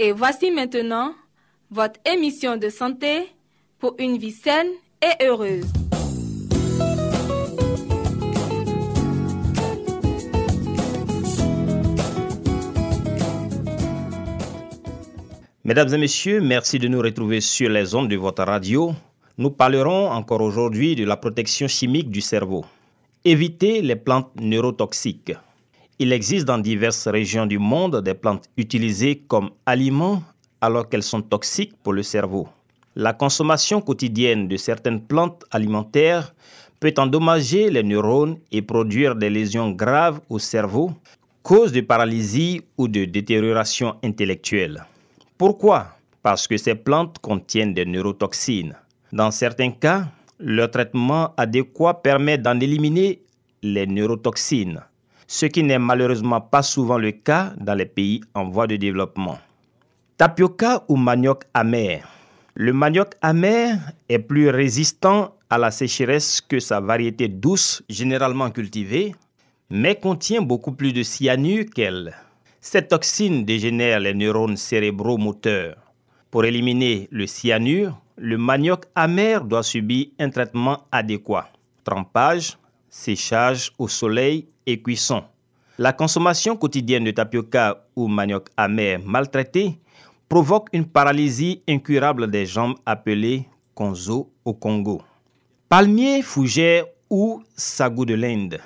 Et voici maintenant votre émission de santé pour une vie saine et heureuse. Mesdames et messieurs, merci de nous retrouver sur les ondes de votre radio. Nous parlerons encore aujourd'hui de la protection chimique du cerveau. Éviter les plantes neurotoxiques. Il existe dans diverses régions du monde des plantes utilisées comme aliments alors qu'elles sont toxiques pour le cerveau. La consommation quotidienne de certaines plantes alimentaires peut endommager les neurones et produire des lésions graves au cerveau, cause de paralysie ou de détérioration intellectuelle. Pourquoi? Parce que ces plantes contiennent des neurotoxines. Dans certains cas, le traitement adéquat permet d'en éliminer les neurotoxines, ce qui n'est malheureusement pas souvent le cas dans les pays en voie de développement. Tapioca ou manioc amer? Le manioc amer est plus résistant à la sécheresse que sa variété douce généralement cultivée, mais contient beaucoup plus de cyanure qu'elle. Cette toxine dégénère les neurones cérébro-moteurs. Pour éliminer le cyanure, le manioc amer doit subir un traitement adéquat. Trempage, séchage au soleil et cuisson. La consommation quotidienne de tapioca ou manioc amer maltraité provoque une paralysie incurable des jambes appelée konzo au Congo. Palmier, fougère ou sagou de l'Inde.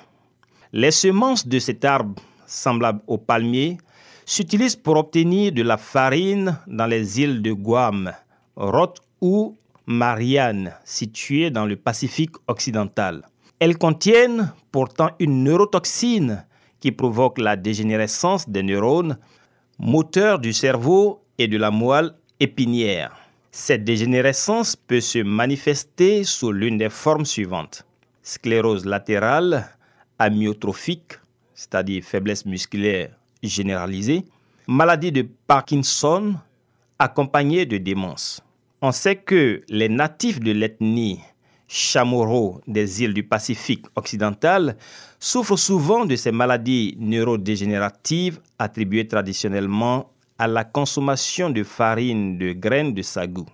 Les semences de cet arbre, semblables au palmier, s'utilisent pour obtenir de la farine dans les îles de Guam, Roth ou Marianne, situées dans le Pacifique occidental. Elles contiennent pourtant une neurotoxine qui provoque la dégénérescence des neurones, moteurs du cerveau et de la moelle épinière. Cette dégénérescence peut se manifester sous l'une des formes suivantes. Sclérose latérale, amyotrophique, c'est-à-dire faiblesse musculaire généralisée, maladie de Parkinson accompagnée de démence. On sait que les natifs de l'ethnie Chamorro des îles du Pacifique occidental souffrent souvent de ces maladies neurodégénératives attribuées traditionnellement à la consommation de farine de graines de sagou.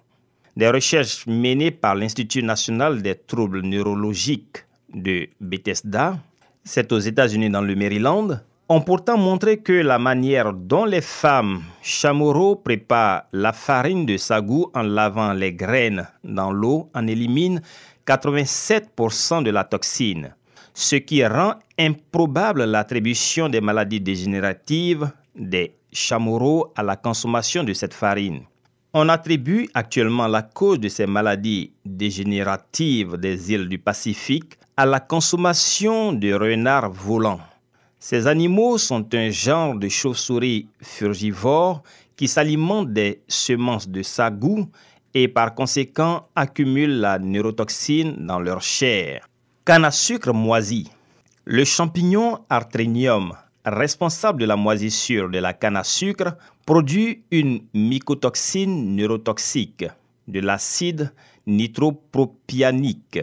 Des recherches menées par l'Institut national des troubles neurologiques de Bethesda, c'est aux États-Unis dans le Maryland, ont pourtant montré que la manière dont les femmes chamorro préparent la farine de sagou en lavant les graines dans l'eau en élimine 87% de la toxine, ce qui rend improbable l'attribution des maladies dégénératives des chameaux à la consommation de cette farine. On attribue actuellement la cause de ces maladies dégénératives des îles du Pacifique à la consommation de renards volants. Ces animaux sont un genre de chauve-souris frugivores qui s'alimentent des semences de sagou et par conséquent accumulent la neurotoxine dans leur chair. Canne à sucre moisi. Le champignon Artrenium, responsable de la moisissure de la canne à sucre, produit une mycotoxine neurotoxique, de l'acide nitropropianique.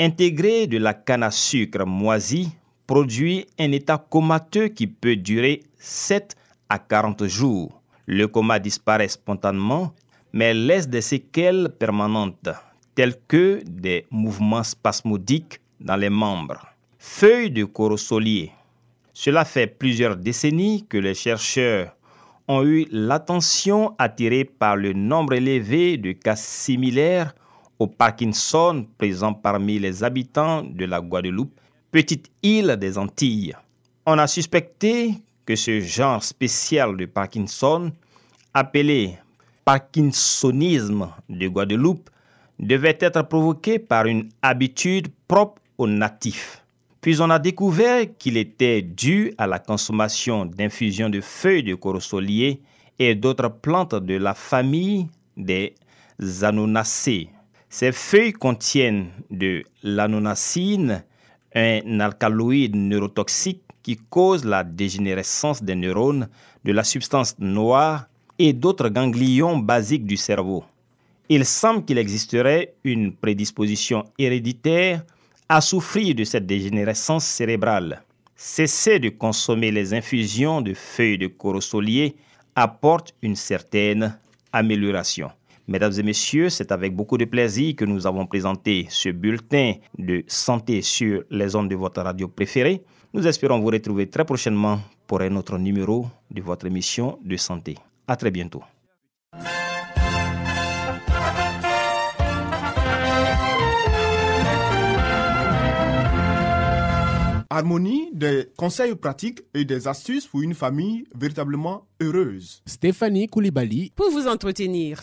Intégré de la canne à sucre moisie produit un état comateux qui peut durer 7 à 40 jours. Le coma disparaît spontanément, mais laisse des séquelles permanentes, telles que des mouvements spasmodiques dans les membres. Feuilles de corosolier. Cela fait plusieurs décennies que les chercheurs ont eu l'attention attirée par le nombre élevé de cas similaires au Parkinson présent parmi les habitants de la Guadeloupe, petite île des Antilles. On a suspecté que ce genre spécial de Parkinson, appelé Parkinsonisme de Guadeloupe, devait être provoqué par une habitude propre aux natifs. Puis on a découvert qu'il était dû à la consommation d'infusions de feuilles de corosolier et d'autres plantes de la famille des Anonacées. Ces feuilles contiennent de l'anonacine, un alcaloïde neurotoxique qui cause la dégénérescence des neurones, de la substance noire et d'autres ganglions basiques du cerveau. Il semble qu'il existerait une prédisposition héréditaire à souffrir de cette dégénérescence cérébrale. Cesser de consommer les infusions de feuilles de corosolier apporte une certaine amélioration. Mesdames et messieurs, c'est avec beaucoup de plaisir que nous avons présenté ce bulletin de santé sur les ondes de votre radio préférée. Nous espérons vous retrouver très prochainement pour un autre numéro de votre émission de santé. À très bientôt. Harmonie, des conseils pratiques et des astuces pour une famille véritablement heureuse. Stéphanie Koulibaly. Pour vous entretenir.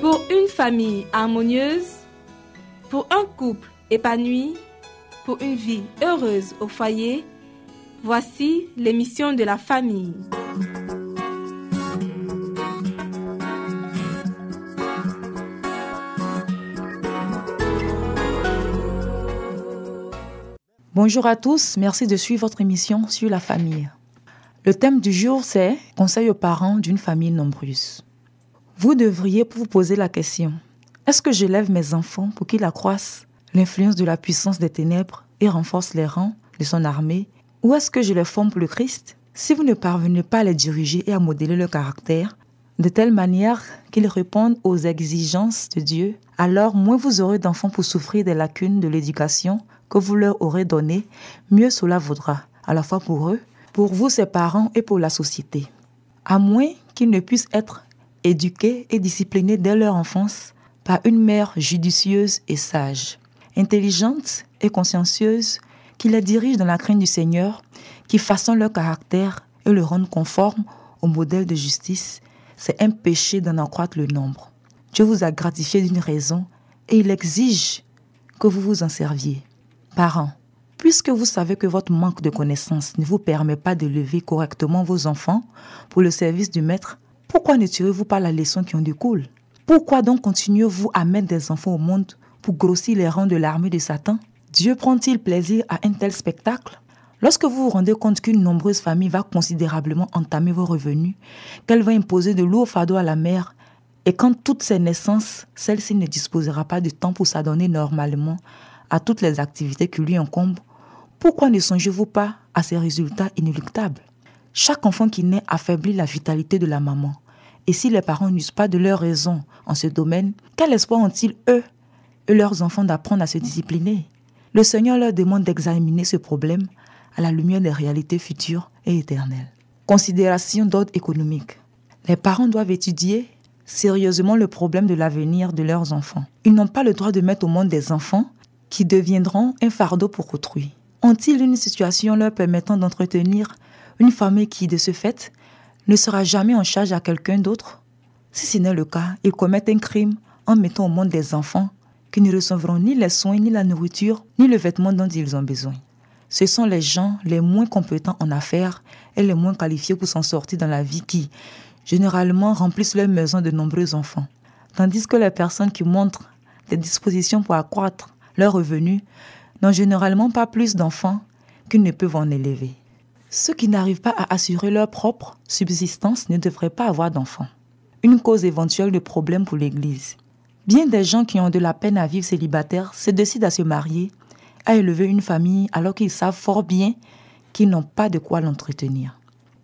Pour une famille harmonieuse, pour un couple épanoui, pour une vie heureuse au foyer, voici l'émission de la famille. Bonjour à tous, merci de suivre votre émission sur la famille. Le thème du jour, c'est Conseil aux parents d'une famille nombreuse. Vous devriez vous poser la question est-ce que j'élève mes enfants pour qu'ils accroissent l'influence de la puissance des ténèbres et renforcent les rangs de son armée. Ou est-ce que je les forme pour le Christ? Si vous ne parvenez pas à les diriger et à modeler leur caractère, de telle manière qu'ils répondent aux exigences de Dieu, alors moins vous aurez d'enfants pour souffrir des lacunes de l'éducation que vous leur aurez donné, mieux cela vaudra, à la fois pour eux, pour vous ses parents et pour la société. À moins qu'ils ne puissent être éduqués et disciplinés dès leur enfance par une mère judicieuse et sage, intelligente et consciencieuse, qui les dirige dans la crainte du Seigneur, qui façonne leur caractère et le rende conforme au modèle de justice, c'est un péché d'en accroître le nombre. Dieu vous a gratifié d'une raison et il exige que vous vous en serviez. Parents, puisque vous savez que votre manque de connaissances ne vous permet pas d'élever correctement vos enfants pour le service du maître, pourquoi ne tirez-vous pas la leçon qui en découle? Pourquoi donc continuez-vous à mettre des enfants au monde pour grossir les rangs de l'armée de Satan? Dieu prend-il plaisir à un tel spectacle? Lorsque vous vous rendez compte qu'une nombreuse famille va considérablement entamer vos revenus, qu'elle va imposer de lourds fardeaux à la mère, et quand toutes ses naissances, celle-ci ne disposera pas de temps pour s'adonner normalement à toutes les activités qui lui incombent, pourquoi ne songez-vous pas à ces résultats inéluctables? Chaque enfant qui naît affaiblit la vitalité de la maman. Et si les parents n'usent pas de leur raison en ce domaine, quel espoir ont-ils, eux leurs enfants, d'apprendre à se discipliner Le Seigneur leur demande d'examiner ce problème à la lumière des réalités futures et éternelles. Considération d'ordre économique. Les parents doivent étudier sérieusement le problème de l'avenir de leurs enfants. Ils n'ont pas le droit de mettre au monde des enfants qui deviendront un fardeau pour autrui Ont-ils une situation leur permettant d'entretenir une famille qui, de ce fait, ne sera jamais en charge à quelqu'un d'autre? Si ce n'est le cas, ils commettent un crime en mettant au monde des enfants qui ne recevront ni les soins, ni la nourriture, ni le vêtement dont ils ont besoin. Ce sont les gens les moins compétents en affaires et les moins qualifiés pour s'en sortir dans la vie qui, généralement, remplissent leur maison de nombreux enfants. Tandis que les personnes qui montrent des dispositions pour accroître leurs revenus n'ont généralement pas plus d'enfants qu'ils ne peuvent en élever. Ceux qui n'arrivent pas à assurer leur propre subsistance ne devraient pas avoir d'enfants. Une cause éventuelle de problème pour l'Église. Bien des gens qui ont de la peine à vivre célibataires se décident à se marier, à élever une famille alors qu'ils savent fort bien qu'ils n'ont pas de quoi l'entretenir.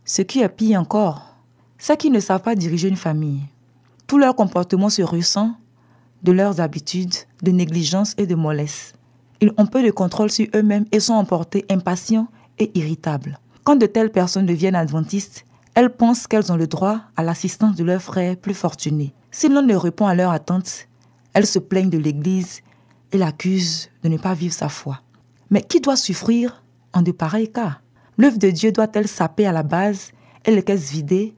Ce qui est pire encore, c'est qu'ils ne savent pas diriger une famille. Tout leur comportement se ressent de leurs habitudes, de négligence et de mollesse. Ils ont peu de contrôle sur eux-mêmes et sont emportés impatients et irritables. Quand de telles personnes deviennent adventistes, elles pensent qu'elles ont le droit à l'assistance de leurs frères plus fortunés. Si l'on ne répond à leur attente, elles se plaignent de l'Église et l'accusent de ne pas vivre sa foi. Mais qui doit souffrir en de pareils cas? L'œuvre de Dieu doit-elle saper à la base et les caisses vidées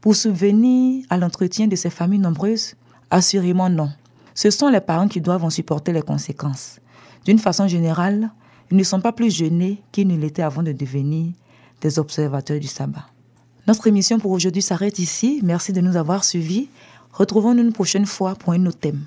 pour subvenir à l'entretien de ces familles nombreuses? Assurément non. Ce sont les parents qui doivent en supporter les conséquences. D'une façon générale, ils ne sont pas plus gênés qu'ils ne l'étaient avant de devenir des observateurs du sabbat. Notre émission pour aujourd'hui s'arrête ici. Merci de nous avoir suivis. Retrouvons-nous une prochaine fois pour un autre thème.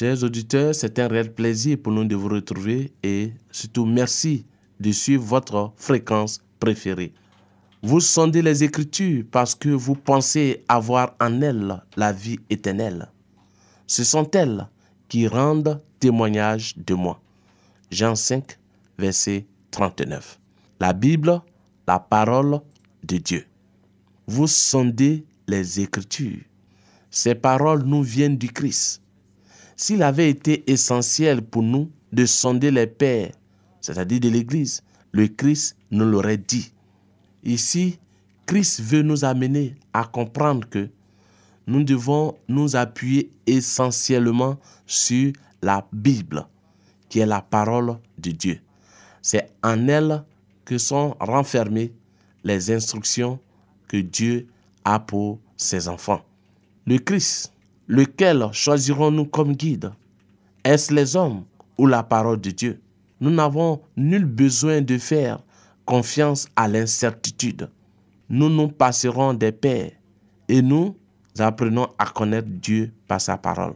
Chers auditeurs, c'est un réel plaisir pour nous de vous retrouver et surtout merci de suivre votre fréquence préférée. Vous sondez les Écritures parce que vous pensez avoir en elles la vie éternelle. Ce sont elles qui rendent témoignage de moi. Jean 5, verset 39. La Bible, la parole de Dieu. Vous sondez les Écritures. Ces paroles nous viennent du Christ. S'il avait été essentiel pour nous de sonder les pères, c'est-à-dire de l'Église, le Christ nous l'aurait dit. Ici, Christ veut nous amener à comprendre que nous devons nous appuyer essentiellement sur la Bible, qui est la parole de Dieu. C'est en elle que sont renfermées les instructions que Dieu a pour ses enfants. Le Christ Lequel choisirons-nous comme guide? Est-ce les hommes ou la parole de Dieu? Nous n'avons nul besoin de faire confiance à l'incertitude. Nous nous passerons des pères et nous apprenons à connaître Dieu par sa parole.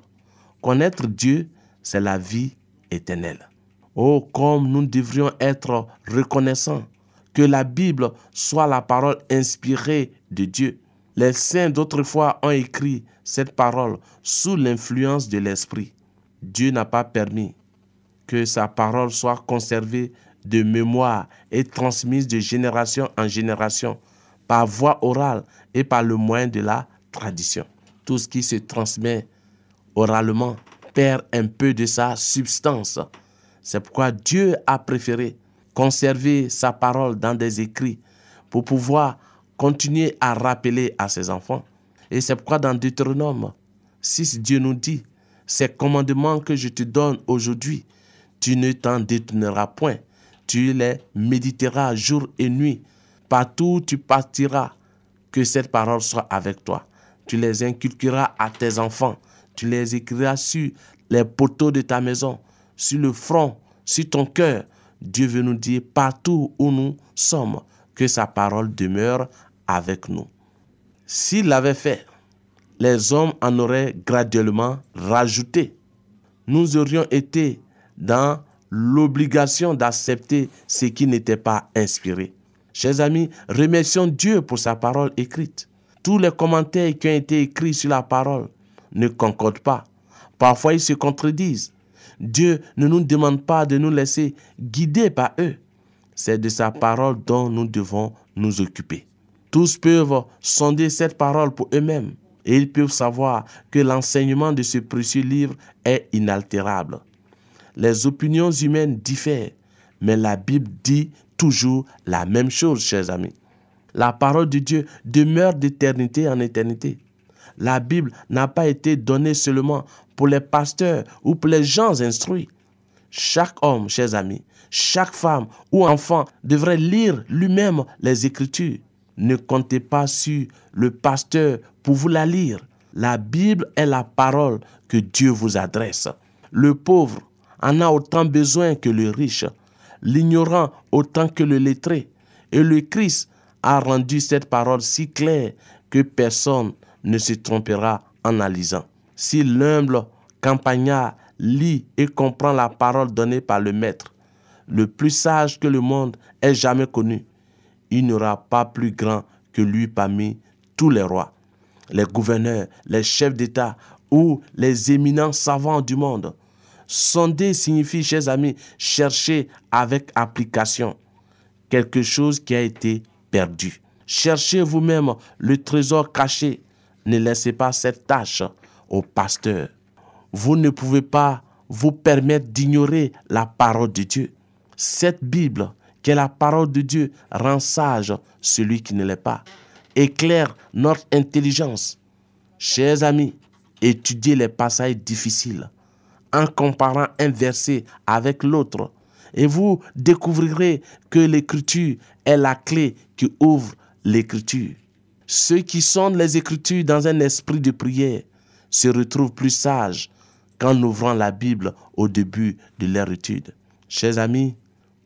Connaître Dieu, c'est la vie éternelle. Oh, comme nous devrions être reconnaissants que la Bible soit la parole inspirée de Dieu. Les saints d'autrefois ont écrit cette parole sous l'influence de l'Esprit. Dieu n'a pas permis que sa parole soit conservée de mémoire et transmise de génération en génération par voie orale et par le moyen de la tradition. Tout ce qui se transmet oralement perd un peu de sa substance. C'est pourquoi Dieu a préféré conserver sa parole dans des écrits pour pouvoir continuer à rappeler à ses enfants et c'est pourquoi dans Deutéronome 6, Dieu nous dit, ces commandements que je te donne aujourd'hui, tu ne t'en détourneras point, tu les méditeras jour et nuit, partout où tu partiras, que cette parole soit avec toi. Tu les inculqueras à tes enfants, tu les écriras sur les poteaux de ta maison, sur le front, sur ton cœur. Dieu veut nous dire partout où nous sommes, que sa parole demeure avec nous. S'il l'avait fait, les hommes en auraient graduellement rajouté. Nous aurions été dans l'obligation d'accepter ce qui n'était pas inspiré. Chers amis, remercions Dieu pour sa parole écrite. Tous les commentaires qui ont été écrits sur la parole ne concordent pas. Parfois, ils se contredisent. Dieu ne nous demande pas de nous laisser guider par eux. C'est de sa parole dont nous devons nous occuper. Tous peuvent sonder cette parole pour eux-mêmes et ils peuvent savoir que l'enseignement de ce précieux livre est inaltérable. Les opinions humaines diffèrent, mais la Bible dit toujours la même chose, chers amis. La parole de Dieu demeure d'éternité en éternité. La Bible n'a pas été donnée seulement pour les pasteurs ou pour les gens instruits. Chaque homme, chers amis, chaque femme ou enfant devrait lire lui-même les Écritures. Ne comptez pas sur le pasteur pour vous la lire. La Bible est la parole que Dieu vous adresse. Le pauvre en a autant besoin que le riche, l'ignorant autant que le lettré. Et le Christ a rendu cette parole si claire que personne ne se trompera en la lisant. Si l'humble campagnard lit et comprend la parole donnée par le Maître, le plus sage que le monde ait jamais connu, il n'y pas plus grand que lui parmi tous les rois, les gouverneurs, les chefs d'État ou les éminents savants du monde. Sonder signifie, chers amis, chercher avec application quelque chose qui a été perdu. Cherchez vous-même le trésor caché. Ne laissez pas cette tâche au pasteur. Vous ne pouvez pas vous permettre d'ignorer la parole de Dieu. Cette Bible, qui est la parole de Dieu, rend sage celui qui ne l'est pas, éclaire notre intelligence. Chers amis, étudiez les passages difficiles en comparant un verset avec l'autre et vous découvrirez que l'écriture est la clé qui ouvre l'écriture. Ceux qui sondent les écritures dans un esprit de prière se retrouvent plus sages qu'en ouvrant la Bible au début de leur étude. Chers amis,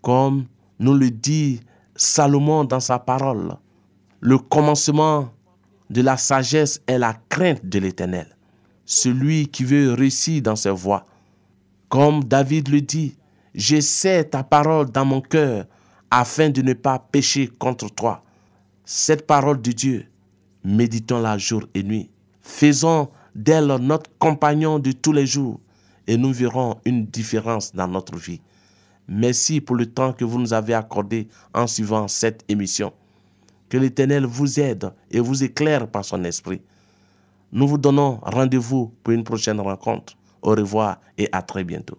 comme nous le dit Salomon dans sa parole, le commencement de la sagesse est la crainte de l'Éternel. Celui qui veut réussir dans ses voies, comme David le dit, j'essaie ta parole dans mon cœur afin de ne pas pécher contre toi. Cette parole de Dieu, méditons-la jour et nuit. Faisons d'elle notre compagnon de tous les jours et nous verrons une différence dans notre vie. Merci pour le temps que vous nous avez accordé en suivant cette émission. Que l'Éternel vous aide et vous éclaire par son esprit. Nous vous donnons rendez-vous pour une prochaine rencontre. Au revoir et à très bientôt.